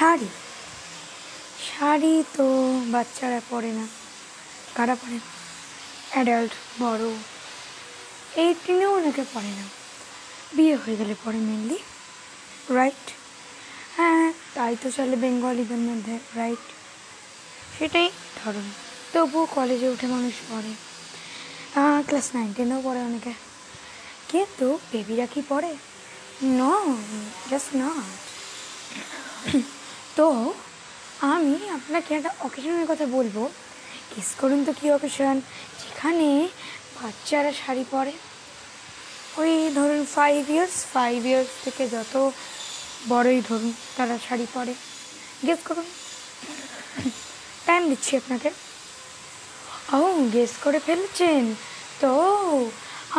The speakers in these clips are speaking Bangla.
শাড়ি? শাড়ি তো বাচ্চারা পরে না। কারা পরে? না অ্যাডাল্ট বড় এইটিনেও অনেকে পরে না। বিয়ে হয়ে গেলে পরে মেনলি রাইট হ্যাঁ তাই তো চলে বেঙ্গলিদের মধ্যে রাইট সেটাই ধরুন। তবুও কলেজে উঠে মানুষ পড়ে ক্লাস নাইন টেনেও পড়ে অনেকে। কিন্তু বেবিরা কি পড়ে ন জাস্ট নট তো আমি আপনাকে একটা অকেশনের কথা বলব। গেস করুন তো কী অকেশন যেখানে বাচ্চারা শাড়ি পরে। ওই ধরুন ফাইভ ইয়ার্স ফাইভ ইয়ার্স থেকে যত বড়ই ধরুন তারা শাড়ি পরে। গেস করুন। টাইম দিচ্ছি আপনাকে। ও গেস করে ফেলেছেন। তো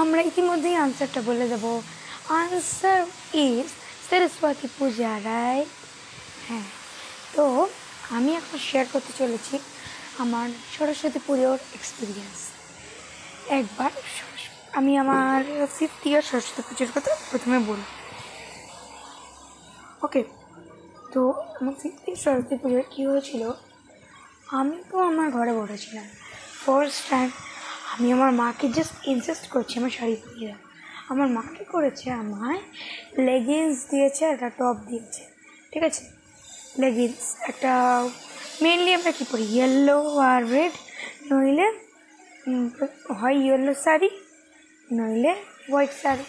আমরা ইতিমধ্যেই আনসারটা বলে দেবো। Answer is Saraswati Puja right হ্যাঁ। তো আমি এখন শেয়ার করতে চলেছি আমার সরস্বতী পুজোর এক্সপিরিয়েন্স একবার আমি আমার ফিফথ ইয়ার সরস্বতী পুজোর কথা প্রথমে বলি। ওকে তো আমার ফিফথ ইয়ার সরস্বতী পুজোর কী হয়েছিল? আমি তো আমার ঘরে বসেছিলাম ফার্স্ট টাইম আমি আমার মাকে জাস্ট ইনসিস্ট করছি আমার শাড়ি পরিয়ে। আমার মা কী করেছে, আমায় লেগিংস দিয়েছে একটা টপ দিয়েছে। ঠিক আছে? লেগিংস একটা মেনলি আমরা কী পরি ইয়েলো আর রেড নইলে হয় ইয়েলো শাড়ি নইলে হোয়াইট শাড়ি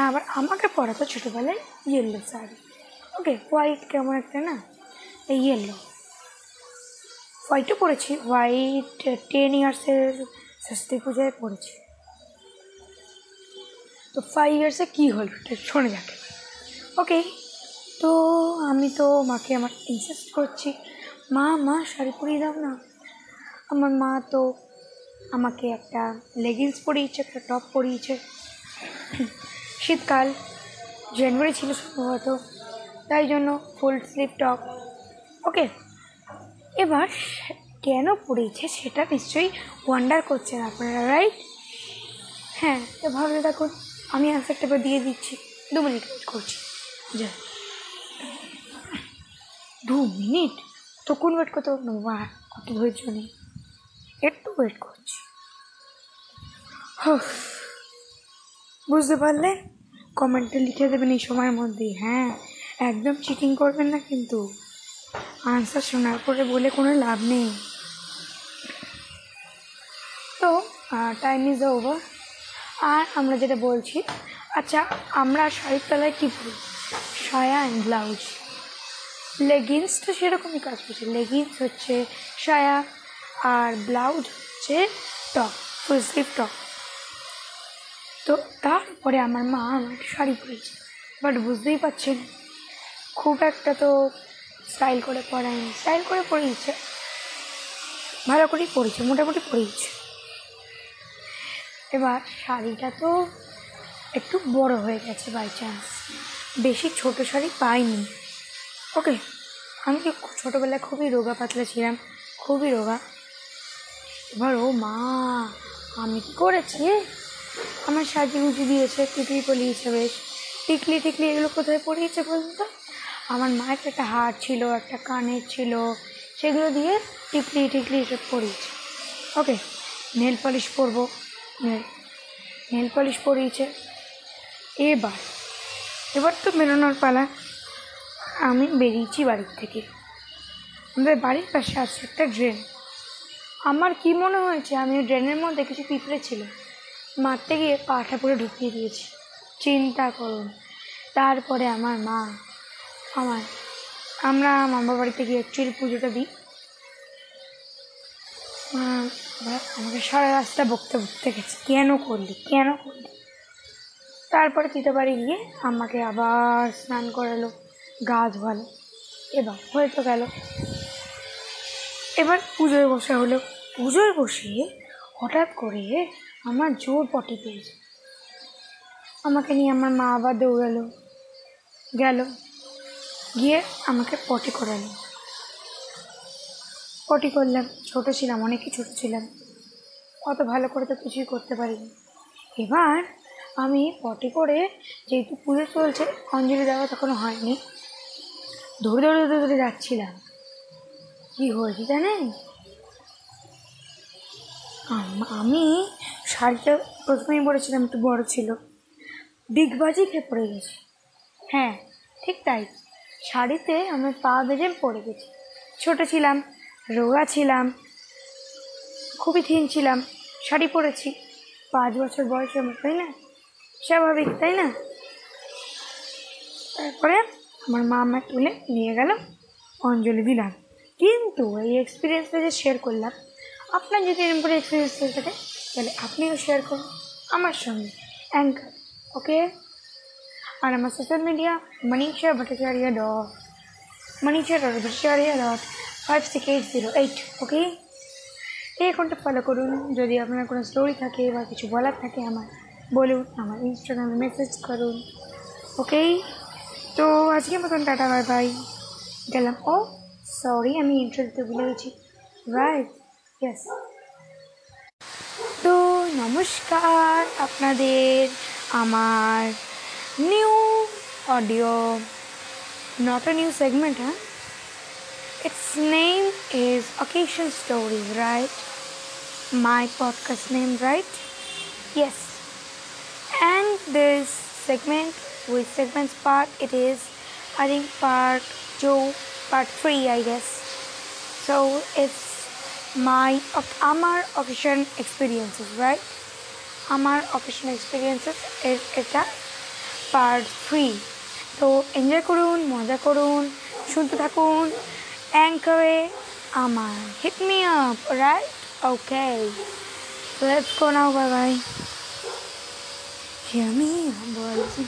আবার আমাকে পরাতো ছোটোবেলায় ইয়েলো শাড়ি ওকে হোয়াইট কেমন একটা না ইয়েলো হোয়াইটও পরেছি হোয়াইট টেন ইয়ার্সের সরস্বতী পূজায় পড়েছি তো ফাইভ ইয়ার্সে কী হলো শোনা যাক ওকে তো আমি তো মাকে আমার ইনসিস্ট করছি, মা মা, শাড়ি পরিয়ে দাও না। আমার মা তো আমাকে একটা লেগিংস পরিয়েছে, একটা টপ পরিয়েছে। শীতকাল জানুয়ারি ছিল সম্ভবত, তাই জন্য ফুল স্লিভ টপ ওকে এবার কেন পড়েছে সেটা নিশ্চয়ই ওয়ান্ডার করছেন আপনারা রাইট হ্যাঁ তো ভাবলে দেখুন, আমি এবার দিয়ে দিচ্ছি। দু মিনিট করছি। যা দু মিনিট? তো কোন ওয়েট করতে পারব না কত ধৈর্য নেই। একটু ওয়েট করছি। বুঝতে পারলেন কমেন্টে লিখে দেবেন এই সময়ের মধ্যেই। হ্যাঁ একদম চিটিং করবেন না কিন্তু। আনসার শোনার পরে বলে কোনো লাভ নেই। তো টাইম ইজ ওভার আর আমরা যেটা বলছি আচ্ছা আমরা শাড়ির তলায় কী পরি? সায়া অ্যান্ড ব্লাউজ লেগিংস তো সেরকমই কাজ করছে। লেগিংস হচ্ছে সায়া আর ব্লাউজ হচ্ছে টপ ফুল স্লিভ টপ তো তারপরে আমার মা আমার শাড়ি পরেছে। বাট বুঝতেই পারছেন, খুব একটা তো স্টাইল করে পরায়নি। স্টাইল করে পরিয়েছে, ভালো করেই পরেছে মোটামুটি পরিয়েছে। এবার শাড়িটা তো একটু বড় হয়ে গেছে বাই চান্স বেশি ছোট শাড়ি পাইনি। ওকে আমি ছোটোবেলায় খুবই রোগা পাতলা ছিলাম, খুবই রোগা। এবার, ও মা, আমি কি করেছি? আমার সাজি গুজি দিয়েছে, টিকলি পরিয়েছে বেশ। টিকলি টিকলি এগুলো কোথায় পরিয়েছে বলুন তো? আমার মায়ের একটা হার ছিল, একটা কানের ছিল, সেগুলো দিয়ে টিকলি টিকলি এসব পরিয়েছে। ওকে নেল পলিশ পরবো। নেল নেল পলিশ পরিয়েছে। এবার এবার তো বেরোনোর পালা। আমি বেরিয়েছি বাড়ির থেকে। আমাদের বাড়ির পাশে আছে একটা ড্রেন। আমার কি মনে হয়েছে, আমি ওই ড্রেনের মধ্যে কিছু পিঁপড়ে ছিল, মারতে গিয়ে পাটা পুরো ঢুকিয়ে দিয়েছি। চিন্তা করুন। তারপরে আমার মা, আমার, আমরা মামা বাড়িতে গিয়ে অ্যাকচুয়ালি পুজোটা দিই। মা আমাকে সারা রাস্তা বকতে বকতে গেছে। কেন করলি? কেন করলি? তারপরে তিতে বাড়ি গিয়ে আমাকে আবার স্নান করালো। গা ধোয়ালো এবার হয়ে তো গেল। এবার পুজোয় বসা হলো। পুজোয় বসে হঠাৎ করে আমার জোর পটি পেয়েছে। আমাকে নিয়ে আমার মা আবার দৌড়ালো। গেল। গিয়ে আমাকে পটি করালো। পটি করলাম। ছোট ছিলাম অনেকই ছোট ছিলাম। অত ভালো করে তো কিছুই করতে পারিনি। এবার আমি পটি করে যেহেতু পুজো চলছে, অঞ্জলি দেওয়া তখনও হয়নি ধরে ধরে ধরে ধরে যাচ্ছিলাম। কি হয়েছে জানেন? আম- শাড়িটা প্রথমেই বলেছিলাম, একটু বড় ছিল। ডিগবাজি খেয়ে পড়ে গেছি। হ্যাঁ ঠিক তাই। শাড়িতে আমি পা বেজে পড়ে গেছি। ছোটো ছিলাম, রোগা ছিলাম, খুবই থিন ছিলাম, শাড়ি পরেছি। পাঁচ বছর বয়সে আমার, তাই না? স্বাভাবিক, তাই না? তারপরে আমার মা আমায় তুলে নিয়ে গেল অঞ্জলি দিলাম। কিন্তু এই এক্সপিরিয়েন্সটা যে শেয়ার করলাম, আপনার যদি এরকম করে এক্সপিরিয়েন্স হয়ে থাকে, তাহলে আপনিও শেয়ার করুন আমার সঙ্গে। অ্যাঙ্কার ওকে আর আমার social media Manisha Bhattacharya dot Manisha dot Bhattacharya dot five six eight zero eight okay এই অ্যাকাউন্টটা ফলো করুন। যদি আপনার কোনো স্টোরি থাকে বা কিছু বলার থাকে আমার, বলুন, আমার ইনস্টাগ্রামে মেসেজ করুন ওকে তো আজকে মতন টাটা বাই বাই গেলাম ও সরি আমি ইন্ট্রো দিতে ভুলে গেছি রাইট ইয়েস তো নমস্কার আপনাদের আমার new audio not a new segment হ্যাঁ Its name is Occasion Stories, right? My podcast name, right? Yes. And this segment, with segments part, it is, I think, part two, part three, I guess. So it's my oc- Amar occasion experiences, right? আমার occasion experiences এর এটা পার্ট থ্রি তো এনজয় করুন মজা করুন শুনতে থাকুন অ্যাঙ্কারে আমার hit me up right okay let's go now bye bye hear me বলছি